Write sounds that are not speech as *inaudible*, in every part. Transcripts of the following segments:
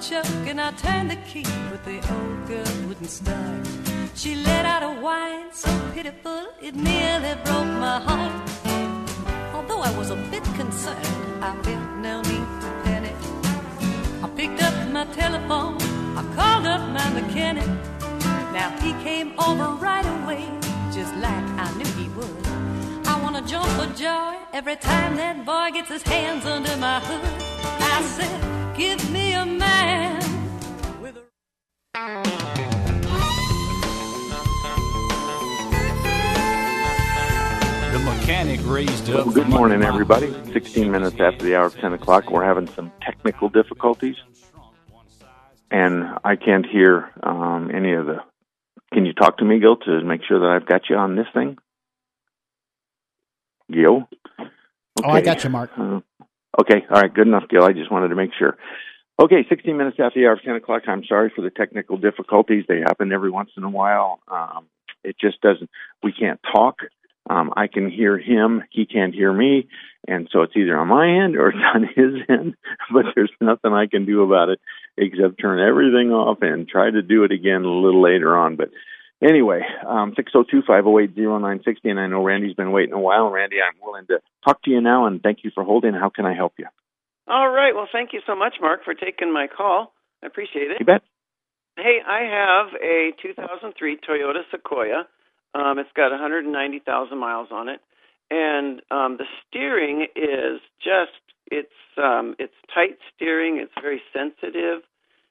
Choke and I turned the key, but the old girl wouldn't start. She let out a whine so pitiful it nearly broke my heart. Although I was a bit concerned, I felt no need to panic. I picked up my telephone, I called up my mechanic. Now he came over right away, just like I knew he would. I wanna jump for joy every time that boy gets his hands under my hood. I said, Give me a man with a. The mechanic raised up. Well, good morning, everybody. 16 minutes after the hour of 10 o'clock, we're having some technical difficulties, and I can't hear um, any of the. Can you talk to me, Gil, to make sure that I've got you on this thing? Gil? Oh, I got you, Mark. Uh, okay, all right, good enough, Gil. I just wanted to make sure. Okay, 16 minutes after the hour of 10 o'clock. I'm sorry for the technical difficulties. They happen every once in a while. Um, it just doesn't, we can't talk. Um, I can hear him, he can't hear me, and so it's either on my end or it's *laughs* on his end, but there's nothing I can do about it except turn everything off and try to do it again a little later on. But anyway, um, 602-508-0960, and I know Randy's been waiting a while. Randy, I'm willing to talk to you now, and thank you for holding. How can I help you? All right. Well, thank you so much, Mark, for taking my call. I appreciate it. You bet. Hey, I have a 2003 Toyota Sequoia. Um, it's got 190,000 miles on it, and um, the steering is just it's um, it's tight steering. It's very sensitive.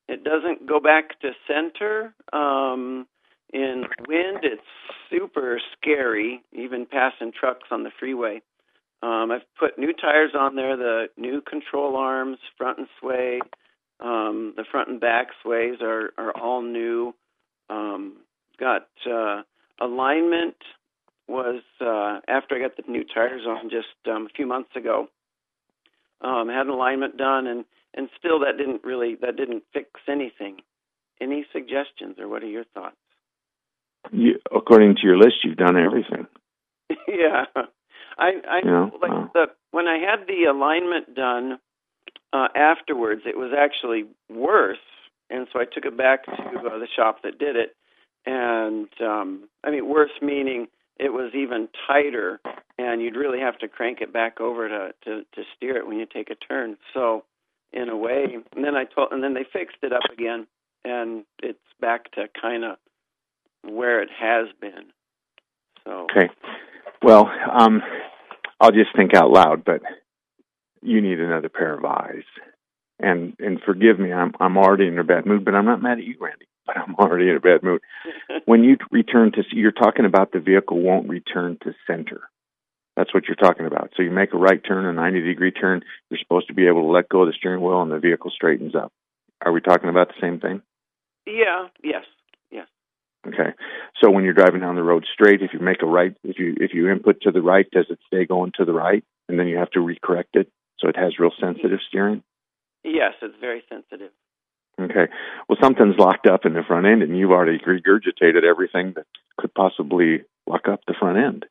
It doesn't go back to center. Um, in wind, it's super scary, even passing trucks on the freeway. Um, I've put new tires on there, the new control arms, front and sway. Um, the front and back sways are, are all new. Um, got uh, alignment was uh, after I got the new tires on just um, a few months ago. Um, had an alignment done, and and still that didn't really that didn't fix anything. Any suggestions, or what are your thoughts? You, according to your list, you've done everything. *laughs* yeah, I I Yeah, like wow. the when I had the alignment done uh, afterwards, it was actually worse, and so I took it back to uh, the shop that did it, and um, I mean worse meaning it was even tighter, and you'd really have to crank it back over to to, to steer it when you take a turn. So in a way, and then I told, and then they fixed it up again, and it's back to kind of where it has been. So Okay. Well, um, I'll just think out loud, but you need another pair of eyes. And and forgive me, I'm I'm already in a bad mood, but I'm not mad at you, Randy. But *laughs* I'm already in a bad mood. *laughs* When you return to, you're talking about the vehicle won't return to center. That's what you're talking about. So you make a right turn, a 90 degree turn. You're supposed to be able to let go of the steering wheel, and the vehicle straightens up. Are we talking about the same thing? yeah, yes, yes. Okay. So when you're driving down the road straight, if you make a right, if you if you input to the right, does it stay going to the right, and then you have to recorrect it so it has real sensitive steering? Yes, it's very sensitive. Okay. Well, something's locked up in the front end, and you've already regurgitated everything that could possibly lock up the front end.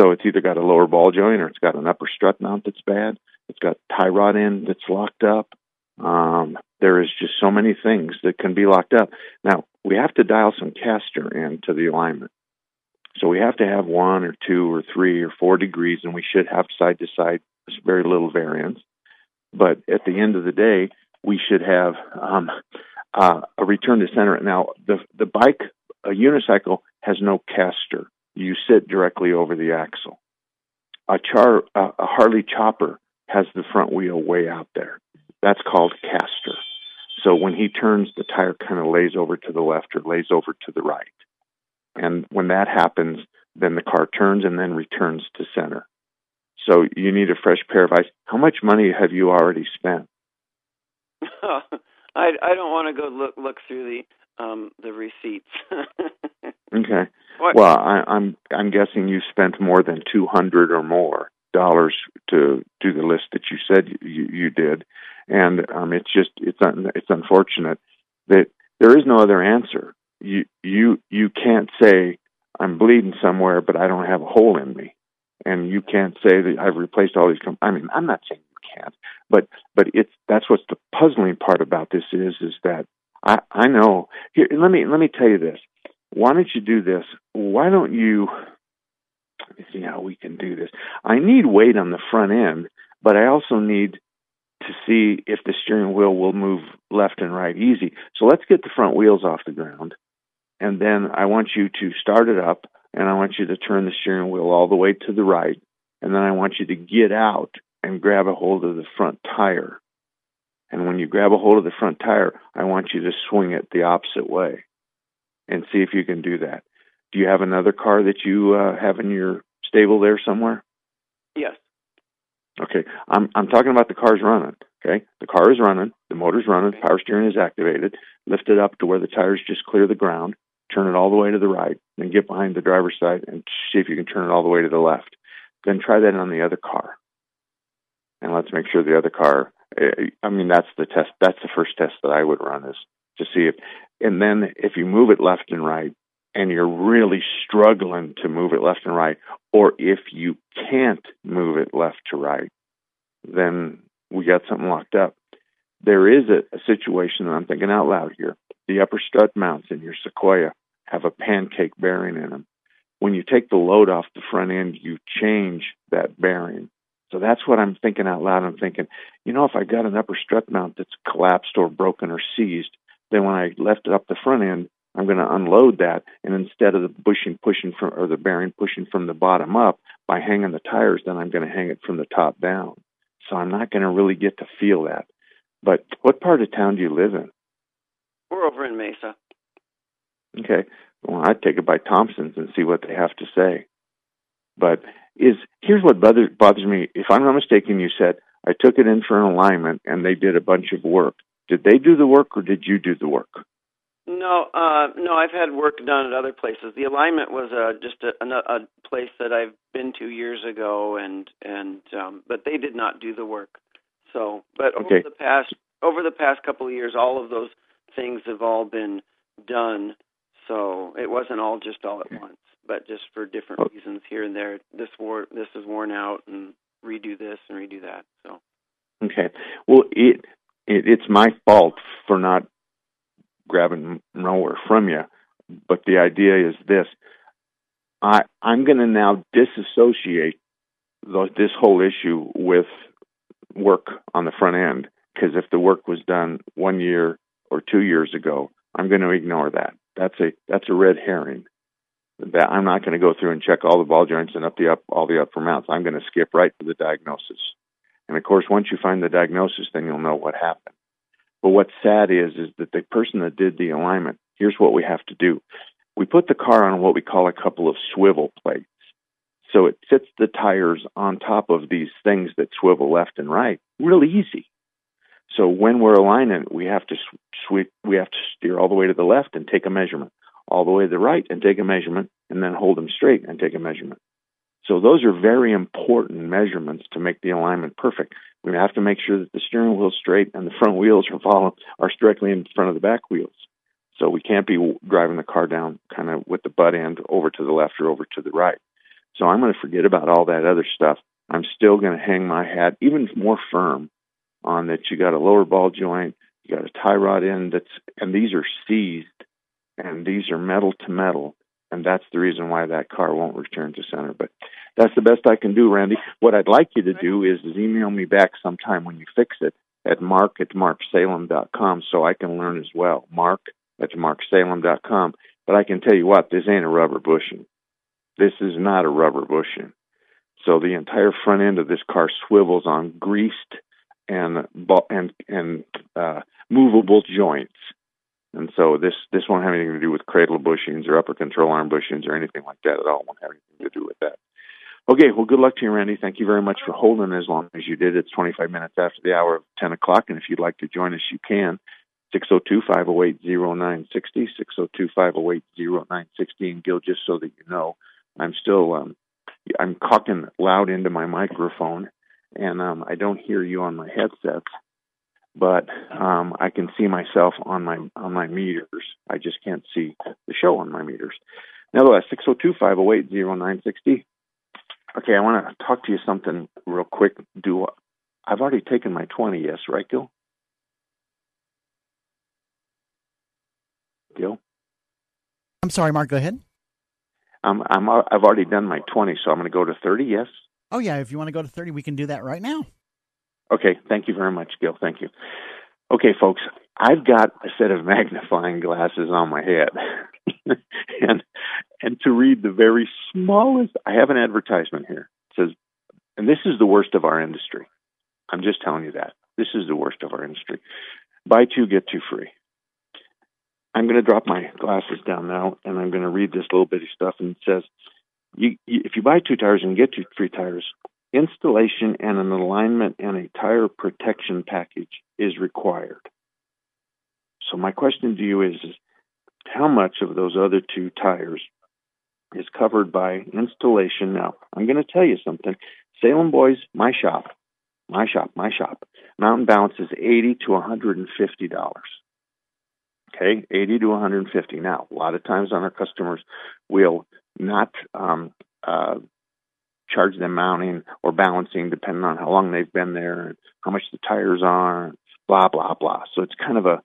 So it's either got a lower ball joint or it's got an upper strut mount that's bad. It's got tie rod end that's locked up. Um, there is just so many things that can be locked up. Now we have to dial some caster into the alignment. So we have to have one or two or three or four degrees, and we should have side to side very little variance. But at the end of the day, we should have um, uh, a return to center. Now the the bike, a unicycle, has no caster. You sit directly over the axle. A char a Harley chopper has the front wheel way out there. That's called caster. So when he turns, the tire kind of lays over to the left or lays over to the right. And when that happens, then the car turns and then returns to center. So you need a fresh pair of eyes. How much money have you already spent? *laughs* I I don't want to go look look through the um the receipts. *laughs* okay. What? Well, I, I'm I'm guessing you spent more than two hundred or more dollars to do the list that you said you, you did, and um, it's just it's un, it's unfortunate that there is no other answer. You you you can't say I'm bleeding somewhere, but I don't have a hole in me, and you can't say that I've replaced all these. Com- I mean, I'm not saying you can't, but but it's that's what's the puzzling part about this is is that I I know here. Let me let me tell you this. Why don't you do this? Why don't you? Let me see how we can do this. I need weight on the front end, but I also need to see if the steering wheel will move left and right easy. So let's get the front wheels off the ground. And then I want you to start it up and I want you to turn the steering wheel all the way to the right. And then I want you to get out and grab a hold of the front tire. And when you grab a hold of the front tire, I want you to swing it the opposite way and see if you can do that. Do you have another car that you uh, have in your stable there somewhere? Yes. Okay, I'm I'm talking about the car's running. Okay, the car is running, the motor's running, power steering is activated. Lift it up to where the tires just clear the ground. Turn it all the way to the right, then get behind the driver's side and see if you can turn it all the way to the left. Then try that on the other car, and let's make sure the other car. eh, I mean, that's the test. That's the first test that I would run is to see if, and then if you move it left and right, and you're really struggling to move it left and right, or if you can't move it left to right, then we got something locked up. There is a, a situation, and I'm thinking out loud here. The upper strut mounts in your Sequoia have a pancake bearing in them. When you take the load off the front end, you change that bearing. So that's what I'm thinking out loud. I'm thinking, you know, if I got an upper strut mount that's collapsed or broken or seized, then when I left it up the front end, I'm going to unload that, and instead of the bushing pushing from or the bearing pushing from the bottom up by hanging the tires, then I'm going to hang it from the top down. So I'm not going to really get to feel that. But what part of town do you live in? We're over in Mesa. Okay, well I'd take it by Thompson's and see what they have to say. But is here's what bothers bothers me. If I'm not mistaken, you said I took it in for an alignment and they did a bunch of work. Did they do the work or did you do the work? No, uh, no, I've had work done at other places. The alignment was uh, just a, a, a place that I've been to years ago, and and um, but they did not do the work. So, but over the past over the past couple of years, all of those things have all been done. So it wasn't all just all at once, but just for different Oh. reasons here and there. This wore this is worn out, and redo this and redo that. So Okay. Well, it, it it's my fault for not grabbing nowhere from you, but the idea is this: I I'm going to now disassociate the, this whole issue with work on the front end because if the work was done one year or two years ago, I'm going to ignore that. That's a that's a red herring. That I'm not going to go through and check all the ball joints and up the up all the upper mounts. I'm going to skip right to the diagnosis. And of course, once you find the diagnosis, then you'll know what happened. But what's sad is, is that the person that did the alignment, here's what we have to do. We put the car on what we call a couple of swivel plates. So it sits the tires on top of these things that swivel left and right. Real easy. So when we're aligning, we have to sweep, we have to steer all the way to the left and take a measurement, all the way to the right and take a measurement, and then hold them straight and take a measurement. So those are very important measurements to make the alignment perfect. We have to make sure that the steering wheel's straight and the front wheels are following are directly in front of the back wheels. So we can't be driving the car down kind of with the butt end over to the left or over to the right. So I'm going to forget about all that other stuff. I'm still going to hang my hat even more firm on that you got a lower ball joint, you got a tie rod end that's and these are seized and these are metal to metal and that's the reason why that car won't return to center. But that's the best I can do, Randy. What I'd like you to do is, email me back sometime when you fix it at mark at marksalem.com so I can learn as well. Mark at marksalem.com. But I can tell you what, this ain't a rubber bushing. This is not a rubber bushing. So the entire front end of this car swivels on greased and and and uh, movable joints. And so this this won't have anything to do with cradle bushings or upper control arm bushings or anything like that at all. It won't have anything to do with that. Okay, well, good luck to you, Randy. Thank you very much for holding as long as you did. It's 25 minutes after the hour of 10 o'clock, and if you'd like to join us, you can. 602 508 0960, 602 508 0960. And Gil, just so that you know, I'm still um, I'm talking loud into my microphone, and um, I don't hear you on my headsets, but um, I can see myself on my on my meters. I just can't see the show on my meters. Nevertheless, 602 508 0960. Okay, I want to talk to you something real quick. Do I've already taken my 20, yes, right, Gil? Gil? I'm sorry, Mark, go ahead. I'm, I'm, I've already done my 20, so I'm going to go to 30, yes? Oh, yeah, if you want to go to 30, we can do that right now. Okay, thank you very much, Gil. Thank you. Okay, folks, I've got a set of *laughs* magnifying glasses on my head. *laughs* and and to read the very smallest I have an advertisement here. It says and this is the worst of our industry. I'm just telling you that. This is the worst of our industry. Buy two, get two free. I'm going to drop my glasses down now, and I'm going to read this little bitty stuff. And it says, you, you, if you buy two tires and get two free tires, installation and an alignment and a tire protection package is required. So my question to you is, is how much of those other two tires is covered by installation? Now, I'm going to tell you something. Salem Boys, my shop, my shop, my shop. Mountain Balance is 80 to 150 dollars. Okay, 80 to 150. Now, a lot of times on our customers, we'll not um, uh, charge them mounting or balancing, depending on how long they've been there and how much the tires are, blah blah blah. So it's kind of a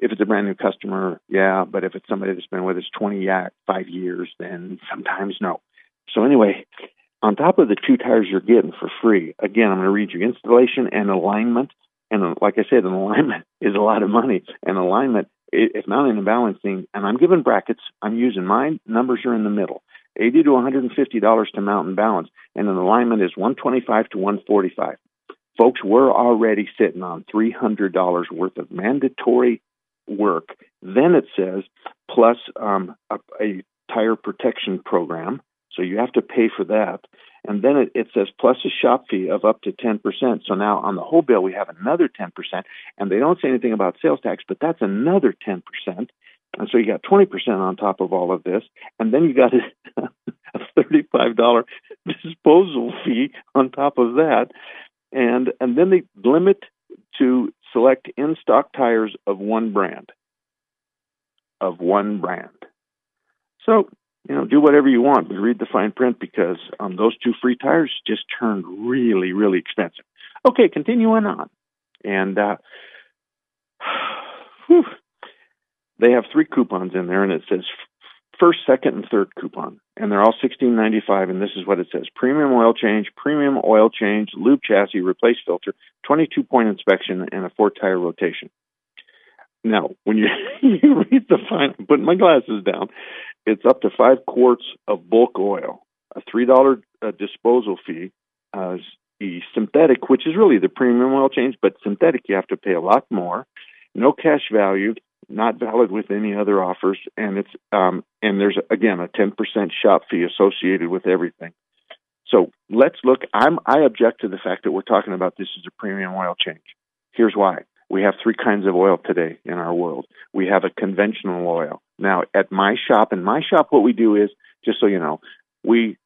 if it's a brand new customer, yeah, but if it's somebody that's been with us 25 years, then sometimes no. So anyway, on top of the two tires you're getting for free, again, I'm going to read you installation and alignment. And like I said, an alignment *laughs* is a lot of money. And alignment, if mounting and balancing, and I'm giving brackets, I'm using my numbers are in the middle. 80 to 150 dollars to mount and balance, and an alignment is 125 to 145. Folks, we're already sitting on $300 worth of mandatory work. Then it says plus um, a, a tire protection program, so you have to pay for that. And then it, it, says plus a shop fee of up to 10%. So now on the whole bill, we have another 10%. And they don't say anything about sales tax, but that's another 10%. And so you got 20% on top of all of this. And then you got a, *laughs* a $35 disposal fee on top of that. And, and then they limit to select in stock tires of one brand. Of one brand. So you know, do whatever you want, but read the fine print because um, those two free tires just turned really, really expensive. Okay, continuing on. And uh, *sighs* whew, they have three coupons in there, and it says first, second, and third coupon, and they're all sixteen ninety five. And this is what it says: premium oil change, premium oil change, lube chassis, replace filter, twenty two point inspection, and a four tire rotation. Now, when you, *laughs* you read the fine, I'm putting my glasses down, it's up to five quarts of bulk oil, a three dollar uh, disposal fee, uh, the synthetic, which is really the premium oil change, but synthetic you have to pay a lot more. No cash value, not valid with any other offers, and it's um, and there's again a ten percent shop fee associated with everything. So let's look. I'm I object to the fact that we're talking about this as a premium oil change. Here's why. We have three kinds of oil today in our world. We have a conventional oil. Now, at my shop, in my shop, what we do is, just so you know, we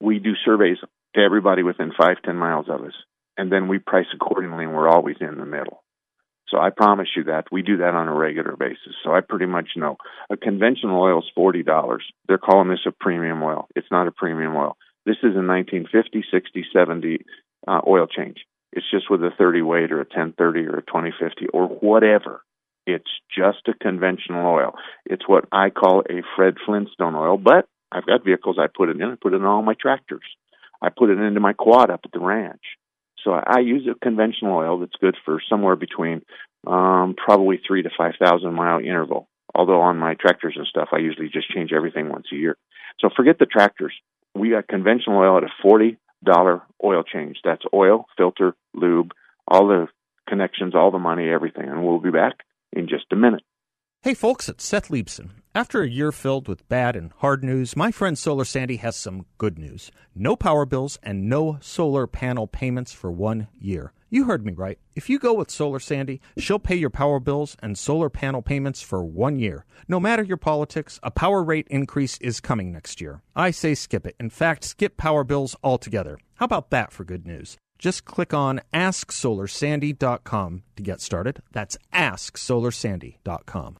we do surveys to everybody within five, ten miles of us, and then we price accordingly, and we're always in the middle. So I promise you that we do that on a regular basis. So I pretty much know a conventional oil is forty dollars. They're calling this a premium oil. It's not a premium oil. This is a 1950, 60, 70 uh, oil change. It's just with a 30 weight or a 1030 or a 2050 or whatever. It's just a conventional oil. It's what I call a Fred Flintstone oil, but I've got vehicles I put it in. I put it in all my tractors. I put it into my quad up at the ranch. So I use a conventional oil that's good for somewhere between um, probably three to five thousand mile interval. Although on my tractors and stuff, I usually just change everything once a year. So forget the tractors. We got conventional oil at a forty dollar oil change. That's oil, filter, lube, all the connections, all the money, everything. And we'll be back in just a minute. Hey folks, it's Seth Leibsohn. After a year filled with bad and hard news, my friend Solar Sandy has some good news. No power bills and no solar panel payments for one year. You heard me right. If you go with Solar Sandy, she'll pay your power bills and solar panel payments for one year. No matter your politics, a power rate increase is coming next year. I say skip it. In fact, skip power bills altogether. How about that for good news? Just click on AskSolarSandy.com to get started. That's AskSolarSandy.com.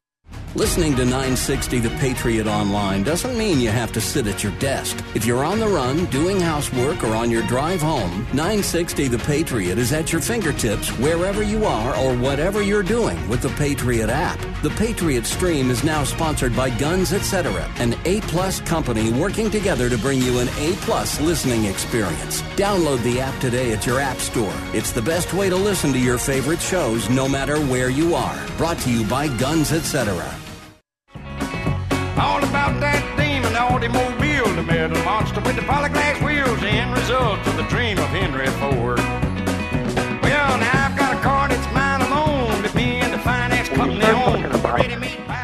Listening to 960 The Patriot Online doesn't mean you have to sit at your desk. If you're on the run, doing housework, or on your drive home, 960 The Patriot is at your fingertips wherever you are or whatever you're doing with the Patriot app. The Patriot Stream is now sponsored by Guns Etc., an A-plus company working together to bring you an A-plus listening experience. Download the app today at your app store. It's the best way to listen to your favorite shows no matter where you are. Brought to you by Guns Etc. All about that demon automobile, the metal monster with the polyglass wheels, the end result of the dream of Henry Ford. Well, now I've got a car that's mine alone, with me and the finance company owned.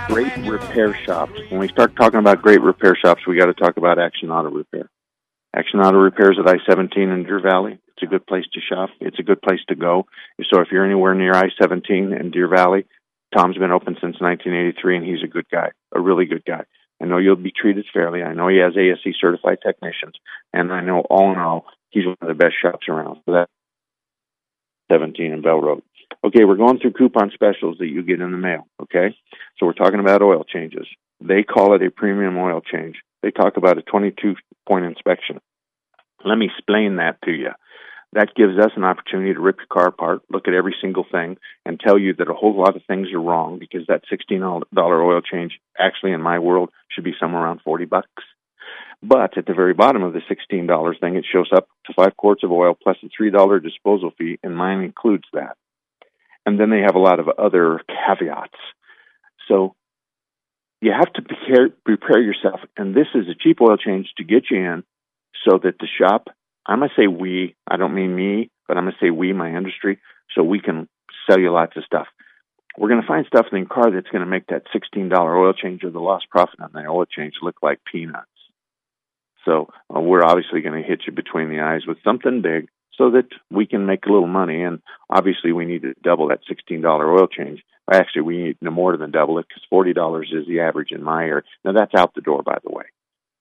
Great repair shops. When we start talking about great repair shops, we got to talk about Action Auto Repair. Action Auto Repairs at I-17 in Deer Valley. It's a good place to shop. It's a good place to go. So if you're anywhere near I-17 in Deer Valley, Tom's been open since 1983, and he's a good guy, a really good guy. I know you'll be treated fairly. I know he has ASE certified technicians, and I know all in all, he's one of the best shops around. So that 17 in Bell Road. Okay, we're going through coupon specials that you get in the mail. Okay, so we're talking about oil changes. They call it a premium oil change. They talk about a 22 point inspection. Let me explain that to you. That gives us an opportunity to rip your car apart, look at every single thing, and tell you that a whole lot of things are wrong because that $16 oil change, actually in my world, should be somewhere around 40 bucks. But at the very bottom of the $16 thing, it shows up to five quarts of oil plus a $3 disposal fee, and mine includes that. And then they have a lot of other caveats. So you have to prepare, prepare yourself, and this is a cheap oil change to get you in so that the shop I'm going to say we, I don't mean me, but I'm going to say we, my industry, so we can sell you lots of stuff. We're going to find stuff in the car that's going to make that $16 oil change or the lost profit on the oil change look like peanuts. So uh, we're obviously going to hit you between the eyes with something big so that we can make a little money. And obviously, we need to double that $16 oil change. Actually, we need no more than double it because $40 is the average in my area. Now, that's out the door, by the way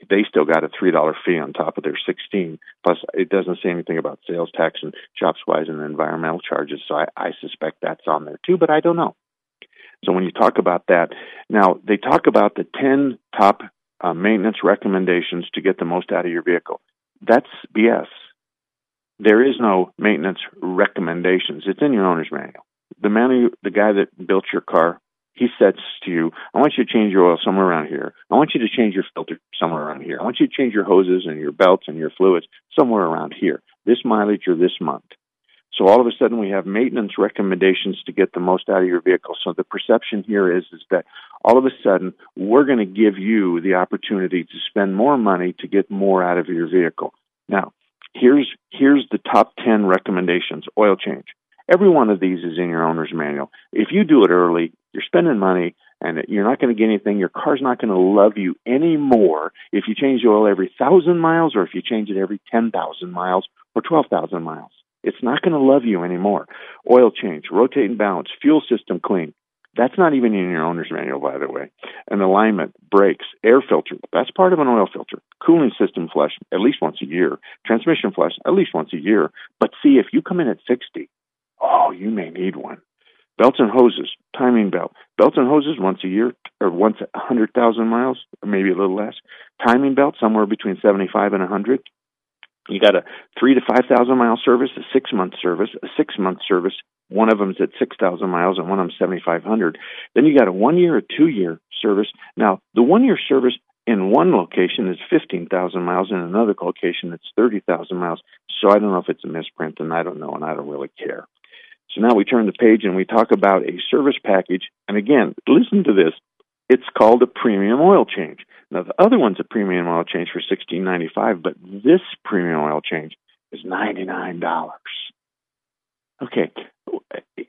they still got a three dollar fee on top of their sixteen. Plus, it doesn't say anything about sales tax and shops wise and environmental charges. So I, I suspect that's on there too, but I don't know. So when you talk about that, now they talk about the ten top uh, maintenance recommendations to get the most out of your vehicle. That's BS. There is no maintenance recommendations. It's in your owner's manual. The man, the guy that built your car, he says to you, I want you to change your oil somewhere around here. I want you to change your filter somewhere around here. I want you to change your hoses and your belts and your fluids somewhere around here. This mileage or this month. So all of a sudden we have maintenance recommendations to get the most out of your vehicle. So the perception here is, is that all of a sudden we're going to give you the opportunity to spend more money to get more out of your vehicle. Now, here's, here's the top 10 recommendations. Oil change. Every one of these is in your owner's manual. If you do it early, you're spending money and you're not going to get anything. Your car's not going to love you anymore if you change the oil every thousand miles or if you change it every 10,000 miles or 12,000 miles. It's not going to love you anymore. Oil change, rotate and balance, fuel system clean. That's not even in your owner's manual, by the way. An alignment, brakes, air filter. That's part of an oil filter. Cooling system flush at least once a year. Transmission flush at least once a year. But see, if you come in at 60, oh, you may need one. Belts and hoses, timing belt. Belts and hoses once a year or once a hundred thousand miles, or maybe a little less. Timing belt somewhere between seventy-five and a hundred. You got a three to five thousand mile service, a six month service, a six month service. One of them's at six thousand miles, and one of them's seventy five hundred. Then you got a one year or two year service. Now the one year service in one location is fifteen thousand miles, in another location it's thirty thousand miles. So I don't know if it's a misprint, and I don't know, and I don't really care. So now we turn the page and we talk about a service package. And again, listen to this. It's called a premium oil change. Now the other one's a premium oil change for sixteen ninety five, but this premium oil change is ninety nine dollars. Okay,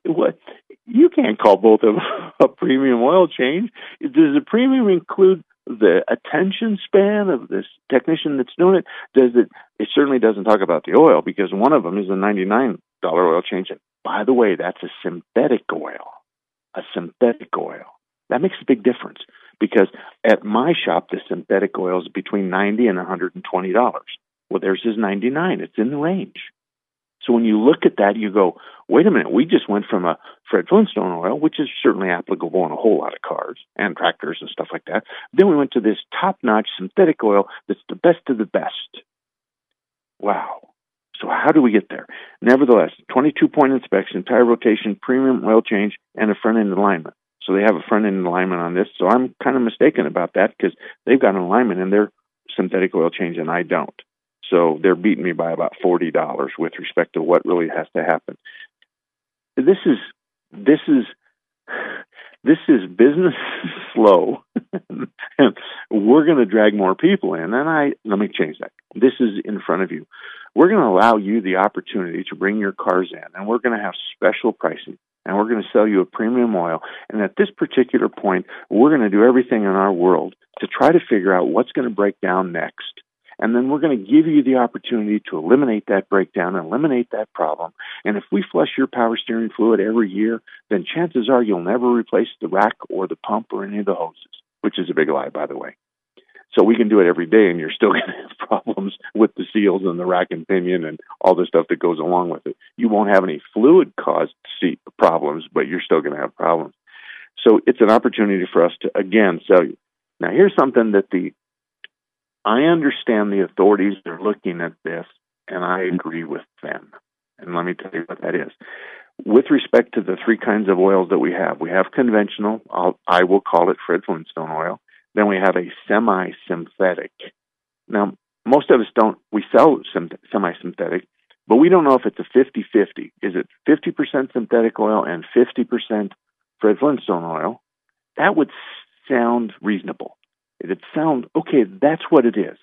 what you can't call both of *laughs* a premium oil change. Does the premium include the attention span of this technician that's doing it? Does it? It certainly doesn't talk about the oil because one of them is a ninety-nine dollar oil change. And by the way, that's a synthetic oil. A synthetic oil that makes a big difference because at my shop, the synthetic oil is between ninety and one hundred and twenty dollars. Well, theirs is ninety-nine. It's in the range. So when you look at that, you go, wait a minute, we just went from a Fred Flintstone oil, which is certainly applicable in a whole lot of cars and tractors and stuff like that. Then we went to this top notch synthetic oil that's the best of the best. Wow. So how do we get there? Nevertheless, 22 point inspection, tire rotation, premium oil change, and a front end alignment. So they have a front end alignment on this. So I'm kind of mistaken about that because they've got an alignment in their synthetic oil change and I don't. So they're beating me by about forty dollars with respect to what really has to happen. This is this is this is business *laughs* slow, and *laughs* we're going to drag more people in. And I let me change that. This is in front of you. We're going to allow you the opportunity to bring your cars in, and we're going to have special pricing. And we're going to sell you a premium oil. And at this particular point, we're going to do everything in our world to try to figure out what's going to break down next and then we're going to give you the opportunity to eliminate that breakdown, eliminate that problem. And if we flush your power steering fluid every year, then chances are you'll never replace the rack or the pump or any of the hoses, which is a big lie, by the way. So we can do it every day, and you're still *laughs* going to have problems with the seals and the rack and pinion and all the stuff that goes along with it. You won't have any fluid caused problems, but you're still going to have problems. So it's an opportunity for us to again sell you. Now here's something that the I understand the authorities are looking at this, and I agree with them. And let me tell you what that is. With respect to the three kinds of oils that we have, we have conventional, I'll, I will call it Fred Flintstone oil. Then we have a semi synthetic. Now, most of us don't, we sell semi synthetic, but we don't know if it's a 50 50. Is it 50% synthetic oil and 50% Fred Flintstone oil? That would sound reasonable. It'd sound okay, that's what it is.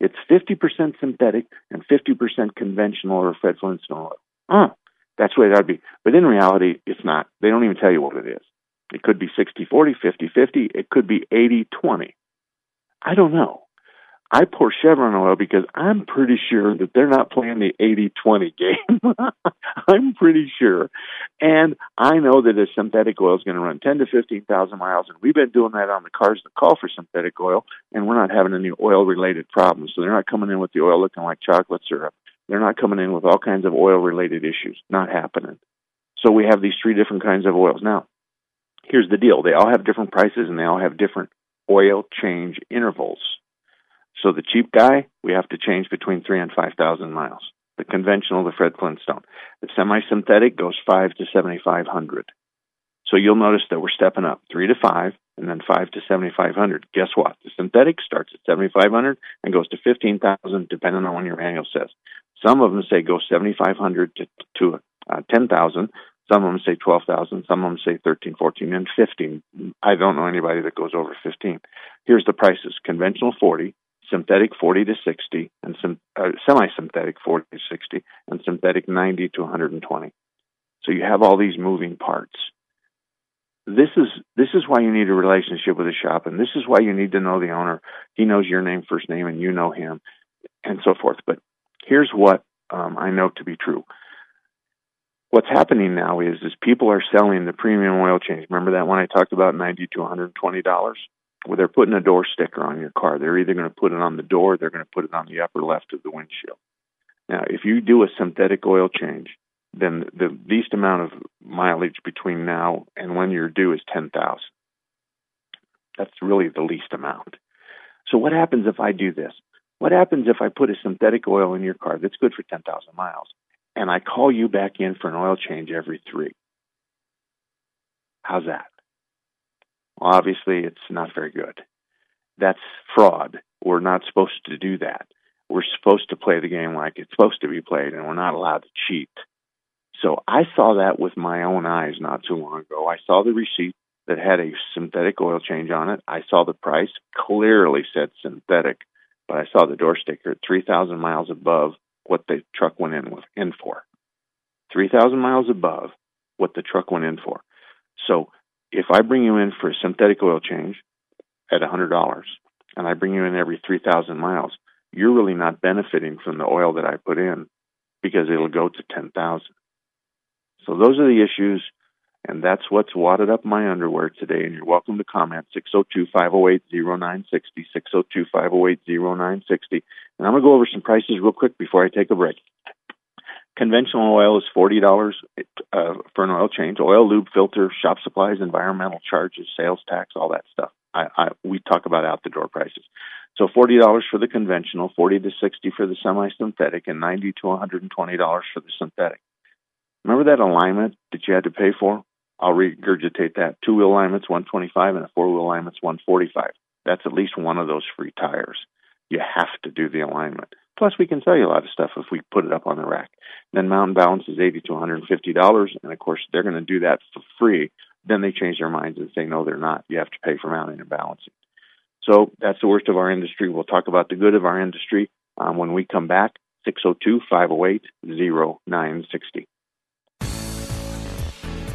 It's 50% synthetic and 50% conventional or Fred Flintstone oil. Oh, that's what it ought to be. But in reality, it's not. They don't even tell you what it is. It could be 60 40, 50 50. It could be 80 20. I don't know. I pour Chevron oil because I'm pretty sure that they're not playing the 80-20 game. *laughs* I'm pretty sure. And I know that a synthetic oil is going to run 10 to 15,000 miles and we've been doing that on the cars that call for synthetic oil and we're not having any oil related problems. So they're not coming in with the oil looking like chocolate syrup. They're not coming in with all kinds of oil related issues. Not happening. So we have these three different kinds of oils. Now, here's the deal. They all have different prices and they all have different oil change intervals. So the cheap guy, we have to change between three and five thousand miles. The conventional, the Fred Flintstone. The semi-synthetic goes five to seventy-five hundred. So you'll notice that we're stepping up three to five, and then five to seventy-five hundred. Guess what? The synthetic starts at seventy-five hundred and goes to fifteen thousand, depending on what your manual says. Some of them say go seventy-five hundred to to uh, ten thousand. Some of them say 12,000. Some of them say 13, 14, and 15. I don't know anybody that goes over 15. Here's the prices. Conventional 40, synthetic 40 to 60, and some, uh, semi-synthetic 40 to 60, and synthetic 90 to 120. So you have all these moving parts. This is this is why you need a relationship with a shop, and this is why you need to know the owner. He knows your name, first name, and you know him, and so forth. But here's what um, I know to be true. What's happening now is is people are selling the premium oil change. Remember that one I talked about, ninety to one hundred twenty dollars well, they're putting a door sticker on your car. They're either going to put it on the door, they're going to put it on the upper left of the windshield. Now, if you do a synthetic oil change, then the least amount of mileage between now and when you're due is 10,000. That's really the least amount. So what happens if I do this? What happens if I put a synthetic oil in your car that's good for 10,000 miles and I call you back in for an oil change every 3? How's that? Well, obviously, it's not very good. That's fraud. We're not supposed to do that. We're supposed to play the game like it's supposed to be played, and we're not allowed to cheat. So I saw that with my own eyes not too long ago. I saw the receipt that had a synthetic oil change on it. I saw the price clearly said synthetic, but I saw the door sticker at 3,000 miles above what the truck went in with in for. 3,000 miles above what the truck went in for. So if I bring you in for a synthetic oil change at $100 and I bring you in every 3,000 miles, you're really not benefiting from the oil that I put in because it'll go to 10,000. So those are the issues, and that's what's wadded up my underwear today. And you're welcome to comment 602 508 0960, 602 508 0960. And I'm going to go over some prices real quick before I take a break. Conventional oil is forty dollars uh, for an oil change. Oil, lube, filter, shop supplies, environmental charges, sales tax, all that stuff. I, I we talk about out the door prices. So forty dollars for the conventional, forty to sixty for the semi-synthetic, and ninety to one hundred and twenty dollars for the synthetic. Remember that alignment that you had to pay for? I'll regurgitate that. Two wheel alignments, one twenty-five, and a four wheel alignment's one forty-five. That's at least one of those free tires. You have to do the alignment. Plus, we can sell you a lot of stuff if we put it up on the rack. Then Mountain Balance is eighty to one hundred and fifty dollars, and of course they're going to do that for free. Then they change their minds and say no, they're not. You have to pay for mounting and balancing. So that's the worst of our industry. We'll talk about the good of our industry um, when we come back. 602 508 0960.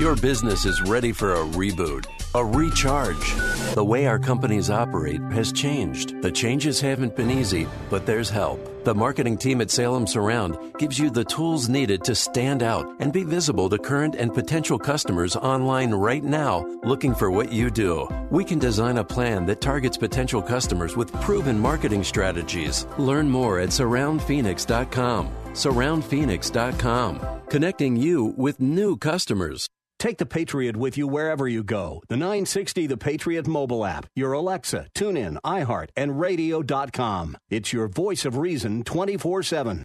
Your business is ready for a reboot, a recharge. The way our companies operate has changed. The changes haven't been easy, but there's help. The marketing team at Salem Surround gives you the tools needed to stand out and be visible to current and potential customers online right now looking for what you do. We can design a plan that targets potential customers with proven marketing strategies. Learn more at surroundphoenix.com. Surroundphoenix.com, connecting you with new customers. Take the Patriot with you wherever you go. The 960 The Patriot mobile app, your Alexa, TuneIn, iHeart, and radio.com. It's your voice of reason 24 7.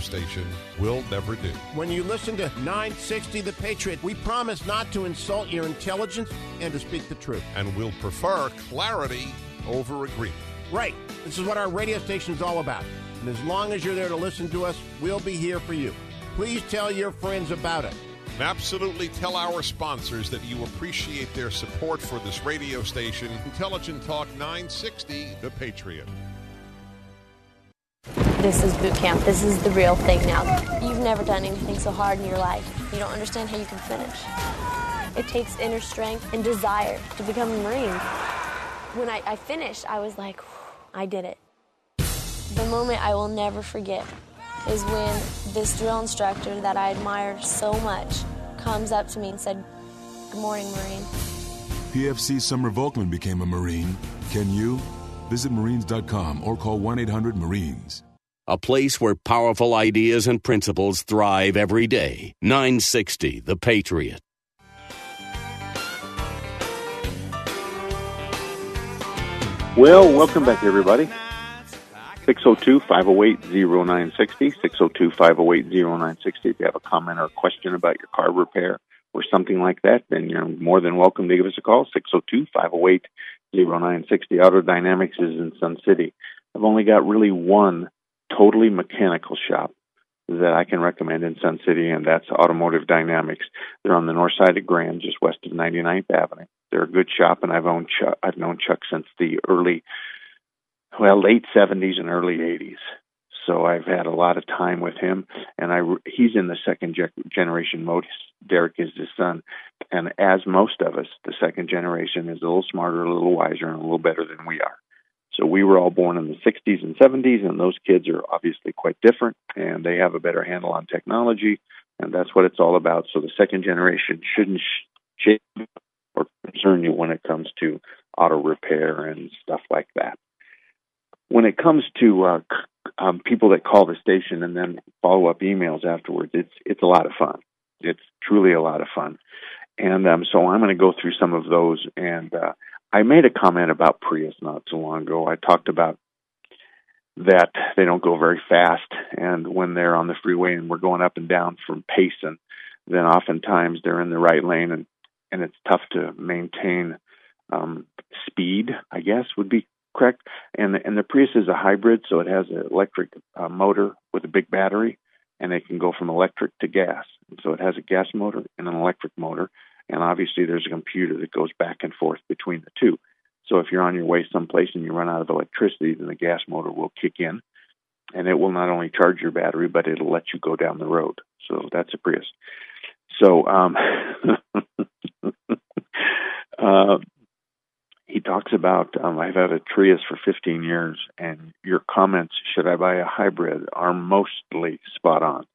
station will never do. When you listen to 960 The Patriot, we promise not to insult your intelligence and to speak the truth. And we'll prefer clarity over agreement. Right. This is what our radio station is all about. And as long as you're there to listen to us, we'll be here for you. Please tell your friends about it. And absolutely tell our sponsors that you appreciate their support for this radio station, Intelligent Talk 960, The Patriot. This is boot camp. This is the real thing now. You've never done anything so hard in your life. You don't understand how you can finish. It takes inner strength and desire to become a Marine. When I, I finished, I was like, I did it. The moment I will never forget is when this drill instructor that I admire so much comes up to me and said, Good morning, Marine. PFC Summer Volkman became a Marine. Can you? Visit Marines.com or call 1 800 Marines. A place where powerful ideas and principles thrive every day. 960 The Patriot. Well, welcome back, everybody. 602 508 0960. 602 508 0960. If you have a comment or a question about your car repair or something like that, then you're more than welcome to give us a call. 602 508 0960. Auto Dynamics is in Sun City. I've only got really one totally mechanical shop that I can recommend in Sun City, and that's Automotive Dynamics. They're on the north side of Grand, just west of 99th Avenue. They're a good shop, and I've owned Chuck, I've known Chuck since the early, well, late 70s and early 80s. So I've had a lot of time with him, and I he's in the second ge- generation mode. Derek is his son, and as most of us, the second generation is a little smarter, a little wiser, and a little better than we are. So we were all born in the 60s and 70s, and those kids are obviously quite different, and they have a better handle on technology, and that's what it's all about. So the second generation shouldn't shake or concern you when it comes to auto repair and stuff like that. When it comes to uh, um, people that call the station and then follow up emails afterwards, it's it's a lot of fun. It's truly a lot of fun, and um, so I'm going to go through some of those and. Uh, I made a comment about Prius not too long ago. I talked about that they don't go very fast, and when they're on the freeway and we're going up and down from Payson, then oftentimes they're in the right lane, and and it's tough to maintain um, speed. I guess would be correct. And the, and the Prius is a hybrid, so it has an electric uh, motor with a big battery, and it can go from electric to gas. So it has a gas motor and an electric motor, and obviously there's a computer that goes back and forth between the two. So if you're on your way someplace and you run out of electricity, then the gas motor will kick in, and it will not only charge your battery, but it'll let you go down the road. So that's a Prius. So um, *laughs* uh, he talks about um, I've had a Prius for 15 years, and your comments, should I buy a hybrid, are mostly spot on.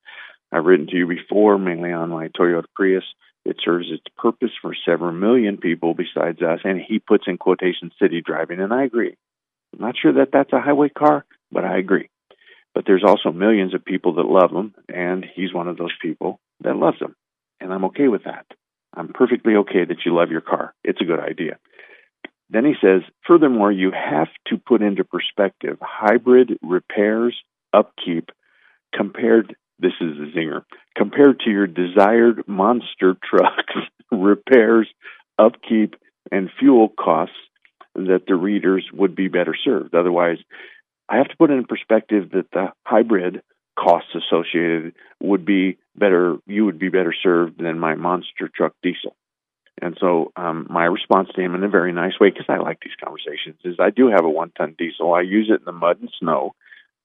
I've written to you before, mainly on my Toyota Prius. It serves its purpose for several million people besides us, and he puts in quotation city driving, and I agree. I'm not sure that that's a highway car, but I agree. But there's also millions of people that love him, and he's one of those people that loves them, and I'm okay with that. I'm perfectly okay that you love your car. It's a good idea. Then he says, furthermore, you have to put into perspective hybrid repairs, upkeep, compared this is a zinger. Compared to your desired monster trucks, *laughs* repairs, upkeep, and fuel costs, that the readers would be better served. Otherwise, I have to put in perspective that the hybrid costs associated would be better, you would be better served than my monster truck diesel. And so, um, my response to him in a very nice way, because I like these conversations, is I do have a one ton diesel. I use it in the mud and snow.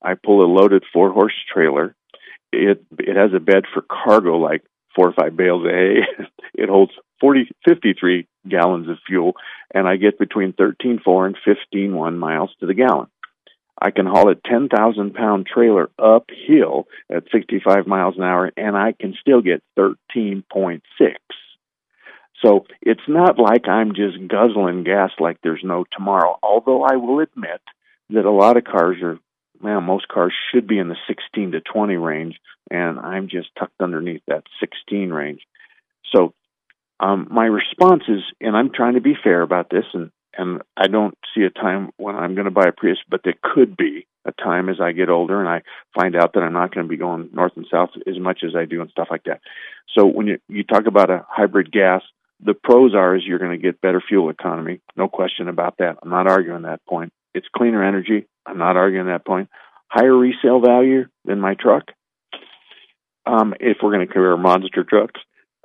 I pull a loaded four horse trailer it it has a bed for cargo like four or five bales of hay. *laughs* it holds 40, 53 gallons of fuel, and I get between 13.4 and 15.1 miles to the gallon. I can haul a 10,000 pound trailer uphill at 65 miles an hour, and I can still get 13.6. So it's not like I'm just guzzling gas like there's no tomorrow, although I will admit that a lot of cars are well, most cars should be in the 16 to 20 range, and I'm just tucked underneath that 16 range. So um, my response is, and I'm trying to be fair about this, and and I don't see a time when I'm going to buy a Prius, but there could be a time as I get older and I find out that I'm not going to be going north and south as much as I do and stuff like that. So when you you talk about a hybrid gas, the pros are is you're going to get better fuel economy, no question about that. I'm not arguing that point. It's cleaner energy. I'm not arguing that point. Higher resale value than my truck. Um, if we're going to compare monster trucks,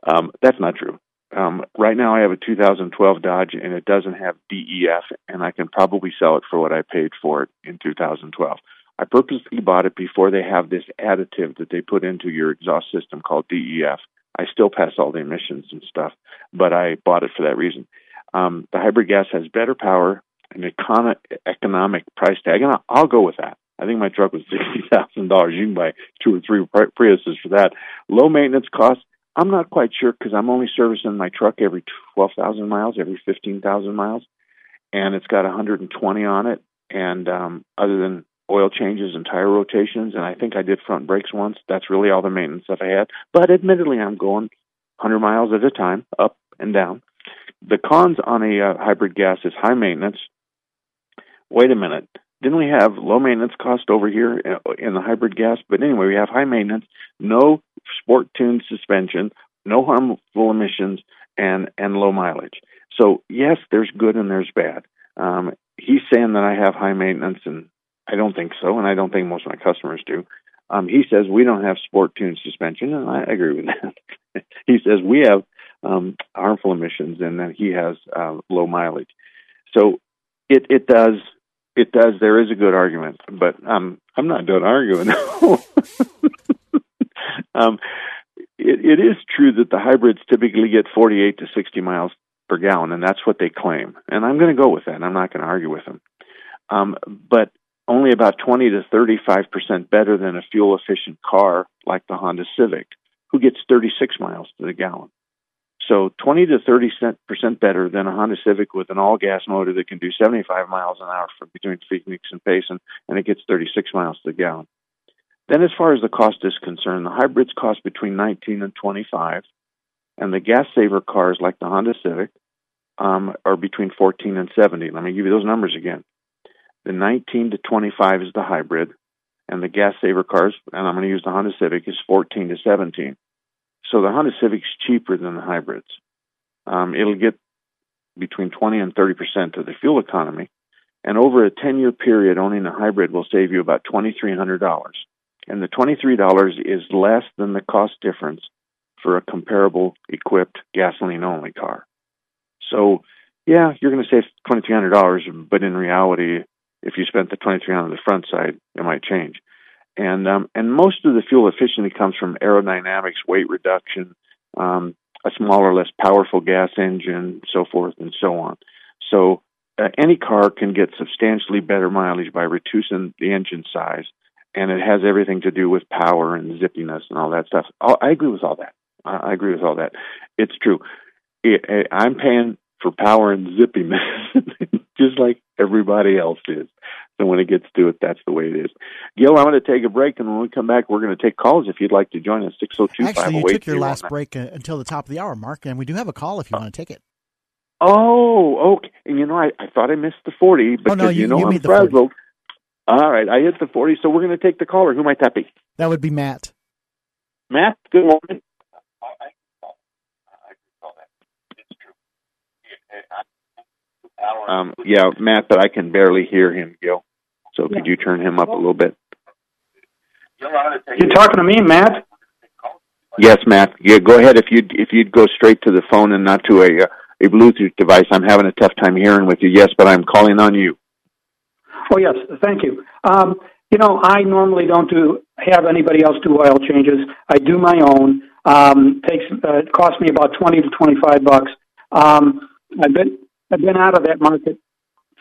um, that's not true. Um, right now, I have a 2012 Dodge, and it doesn't have DEF, and I can probably sell it for what I paid for it in 2012. I purposely bought it before they have this additive that they put into your exhaust system called DEF. I still pass all the emissions and stuff, but I bought it for that reason. Um, the hybrid gas has better power, an econ- economic price tag, and I'll, I'll go with that. I think my truck was sixty thousand dollars. You can buy two or three Pri- Priuses for that. Low maintenance costs. I'm not quite sure because I'm only servicing my truck every twelve thousand miles, every fifteen thousand miles, and it's got 120 on it. And um, other than oil changes and tire rotations, and I think I did front brakes once. That's really all the maintenance stuff I had. But admittedly, I'm going 100 miles at a time, up and down. The cons on a uh, hybrid gas is high maintenance, wait a minute, didn't we have low maintenance cost over here in the hybrid gas? But anyway, we have high maintenance, no sport tuned suspension, no harmful emissions, and and low mileage. So yes, there's good and there's bad. Um, he's saying that I have high maintenance, and I don't think so, and I don't think most of my customers do. Um, he says we don't have sport tuned suspension, and I agree with *laughs* that. he says we have um, harmful emissions, and then he has uh, low mileage. So it it does it does. There is a good argument, but um, I'm not done arguing. *laughs* um, it, it is true that the hybrids typically get 48 to 60 miles per gallon, and that's what they claim. And I'm going to go with that. And I'm not going to argue with them. Um, but only about 20 to 35 percent better than a fuel efficient car like the Honda Civic, who gets 36 miles to the gallon. So 20 to 30 percent better than a Honda Civic with an all gas motor that can do 75 miles an hour from between Phoenix and Payson, and it gets 36 miles to the gallon. Then, as far as the cost is concerned, the hybrids cost between 19 and 25, and the gas saver cars like the Honda Civic um, are between 14 and 70. Let me give you those numbers again. The 19 to 25 is the hybrid, and the gas saver cars, and I'm going to use the Honda Civic, is 14 to 17. So the Honda Civic's cheaper than the hybrids. Um, it'll get between 20 and 30 percent of the fuel economy, and over a 10 year period, owning a hybrid will save you about $2,300 and the $23 is less than the cost difference for a comparable equipped gasoline only car. So, yeah, you're going to save $2,300, but in reality, if you spent the 23 on the front side, it might change. And um, and most of the fuel efficiency comes from aerodynamics, weight reduction, um, a smaller, less powerful gas engine, so forth and so on. So uh, any car can get substantially better mileage by reducing the engine size and it has everything to do with power and zippiness and all that stuff. I agree with all that. I agree with all that. It's true. It, I'm paying for power and zippiness *laughs* just like everybody else is. So when it gets to it, that's the way it is. Gil, I'm going to take a break, and when we come back, we're going to take calls. If you'd like to join us, six zero two five. Actually, you took your last break uh, until the top of the hour, Mark, and we do have a call if you want to take it. Oh, okay. And you know, I, I thought I missed the forty, but oh, no, you, you know you I'm frazzled. All right, I hit the 40, so we're going to take the caller. Who might that be? That would be Matt. Matt, good morning. Um, yeah, Matt, but I can barely hear him, Gil. So could you turn him up a little bit? You're talking to me, Matt. Yes, Matt. Yeah, go ahead. If you if you'd go straight to the phone and not to a uh, a Bluetooth device, I'm having a tough time hearing with you. Yes, but I'm calling on you. Oh yes, thank you. Um, you know, I normally don't do have anybody else do oil changes. I do my own. Um, takes uh, it costs me about twenty to twenty five bucks. Um, I've been I've been out of that market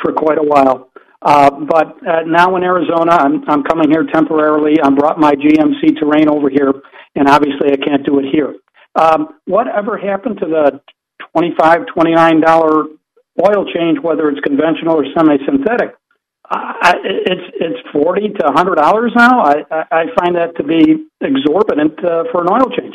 for quite a while. Uh, but uh, now in Arizona, I'm I'm coming here temporarily. I brought my GMC Terrain over here, and obviously I can't do it here. Um, whatever happened to the twenty five, twenty nine dollar oil change, whether it's conventional or semi synthetic? I, it's it's forty to hundred dollars now. I, I find that to be exorbitant uh, for an oil change.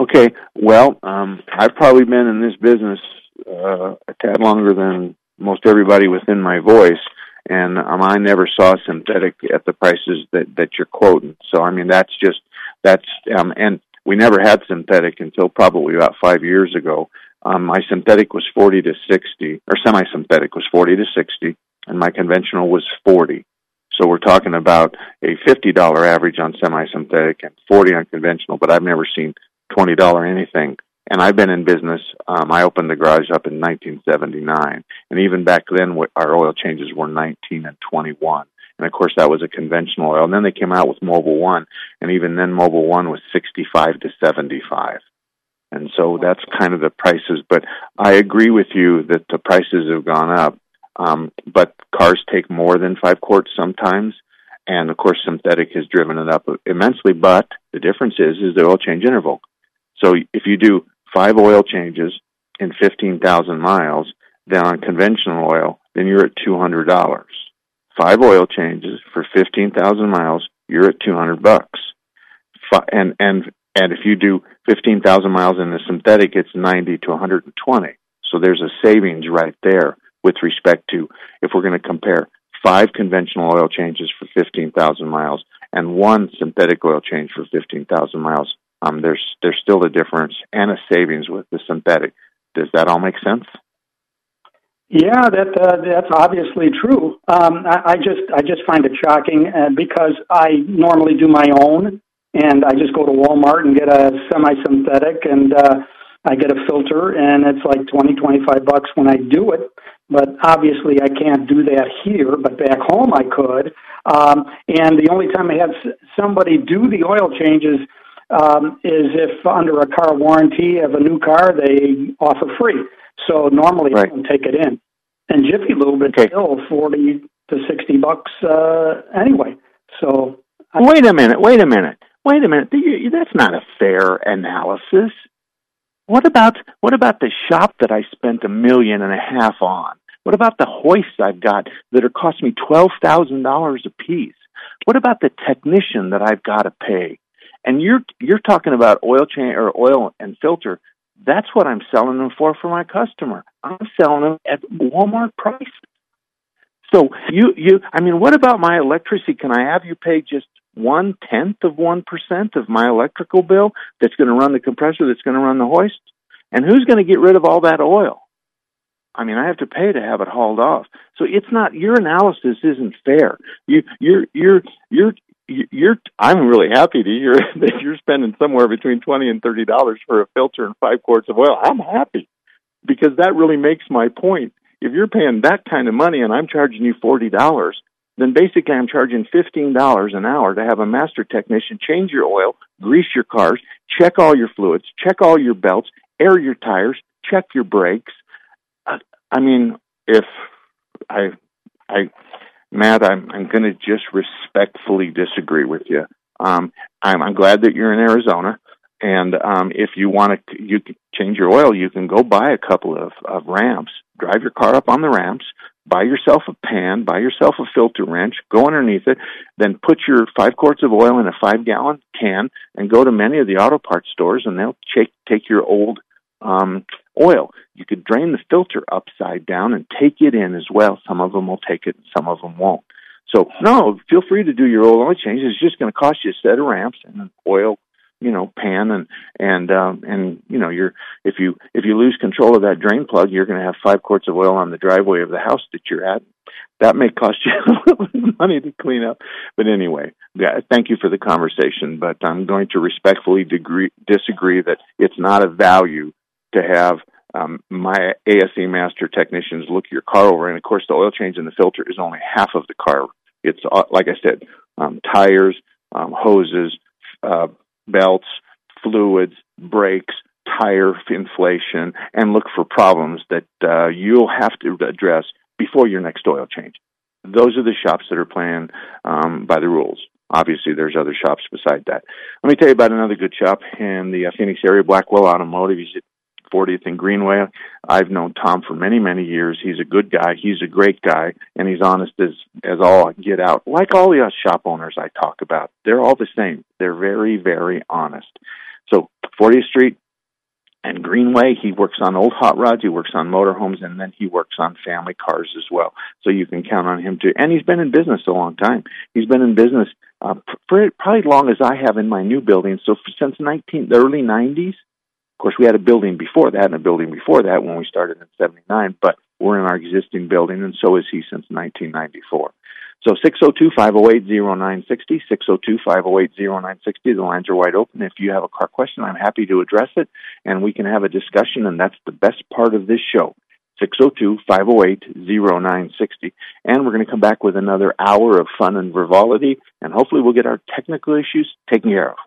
Okay, well, um, I've probably been in this business uh, a tad longer than most everybody within my voice, and um, I never saw synthetic at the prices that that you're quoting. So I mean, that's just that's um, and we never had synthetic until probably about five years ago. Um, my synthetic was forty to sixty, or semi-synthetic was forty to sixty and my conventional was 40. So we're talking about a $50 average on semi-synthetic and 40 on conventional, but I've never seen $20 anything. And I've been in business. Um, I opened the garage up in 1979, and even back then, our oil changes were 19 and 21. And of course, that was a conventional oil. And then they came out with Mobil One, and even then, Mobil One was 65 to 75. And so that's kind of the prices. But I agree with you that the prices have gone up. Um, but cars take more than five quarts sometimes, and of course, synthetic has driven it up immensely. But the difference is is the oil change interval. So if you do five oil changes in fifteen thousand miles, then on conventional oil, then you're at two hundred dollars. Five oil changes for fifteen thousand miles, you're at two hundred bucks. And and and if you do fifteen thousand miles in the synthetic, it's ninety to one hundred and twenty. So there's a savings right there with respect to if we're going to compare five conventional oil changes for 15,000 miles and one synthetic oil change for 15,000 miles. Um, there's there's still a difference and a savings with the synthetic. Does that all make sense? Yeah, that uh, that's obviously true. Um, I, I just I just find it shocking uh, because I normally do my own, and I just go to Walmart and get a semi-synthetic, and uh, I get a filter, and it's like twenty twenty five bucks when I do it. But obviously, I can't do that here. But back home, I could. Um, and the only time I have somebody do the oil changes um, is if under a car warranty of a new car, they offer free. So normally right. Don't take it in. And Jiffy Lube is okay. still forty to sixty bucks uh, anyway. So I, wait a minute, wait a minute, wait a minute. That's not a fair analysis. What about what about the shop that I spent a million and a half on? What about the hoists I've got that are costing me twelve thousand dollars a piece? What about the technician that I've got to pay? And you're you're talking about oil change or oil and filter that's what I'm selling them for for my customer. I'm selling them at Walmart price. So you you I mean, what about my electricity? Can I have you pay just one tenth of one percent of my electrical bill that's going to run the compressor, that's going to run the hoist? And who's going to get rid of all that oil? I mean, I have to pay to have it hauled off. So it's not your analysis isn't fair. You you're you're you're you're I'm really happy to hear *laughs* that you're spending somewhere between twenty and thirty dollars for a filter and five quarts of oil. I'm happy because that really makes my point. If you're paying that kind of money and I'm charging you forty dollars, then basically I'm charging fifteen dollars an hour to have a master technician change your oil, grease your cars, check all your fluids, check all your belts, air your tires, check your brakes. Uh, I mean, if I I Matt, I'm I'm going to just respectfully disagree with you. Um, I'm I'm glad that you're in Arizona, and um, if you want to, you can change your oil. You can go buy a couple of of ramps, drive your car up on the ramps, buy yourself a pan, buy yourself a filter wrench, go underneath it, then put your five quarts of oil in a five gallon can, and go to many of the auto parts stores, and they'll take take your old um, oil. You could drain the filter upside down and take it in as well. Some of them will take it, some of them won't. So no, feel free to do your oil change. It's just going to cost you a set of ramps and an oil, you know, pan and and um, and you know, you're if you if you lose control of that drain plug, you're going to have five quarts of oil on the driveway of the house that you're at. That may cost you *laughs* money to clean up, but anyway, yeah, thank you for the conversation. But I'm going to respectfully degree, disagree that it's not a value to have um, my ASE master technicians look your car over, and of course, the oil change in the filter is only half of the car. It's uh, like I said, um, tires, um, hoses, uh, belts, fluids, brakes, tire inflation, and look for problems that uh, you'll have to address before your next oil change. Those are the shops that are playing um, by the rules. Obviously, there's other shops beside that. Let me tell you about another good shop in the Phoenix area, Blackwell Automotive. 40th and Greenway. I've known Tom for many, many years. He's a good guy. He's a great guy, and he's honest as as all get out. Like all the shop owners I talk about, they're all the same. They're very, very honest. So 40th Street and Greenway, he works on old hot rods, he works on motorhomes, and then he works on family cars as well. So you can count on him too. And he's been in business a long time. He's been in business uh, for probably as long as I have in my new building. So since 19 the early 90s, of course, we had a building before that and a building before that when we started in 79, but we're in our existing building, and so is he since 1994. So 602-508-0960, 602-508-0960. The lines are wide open. If you have a car question, I'm happy to address it, and we can have a discussion, and that's the best part of this show. 602-508-0960. And we're going to come back with another hour of fun and frivolity, and hopefully we'll get our technical issues taken care of.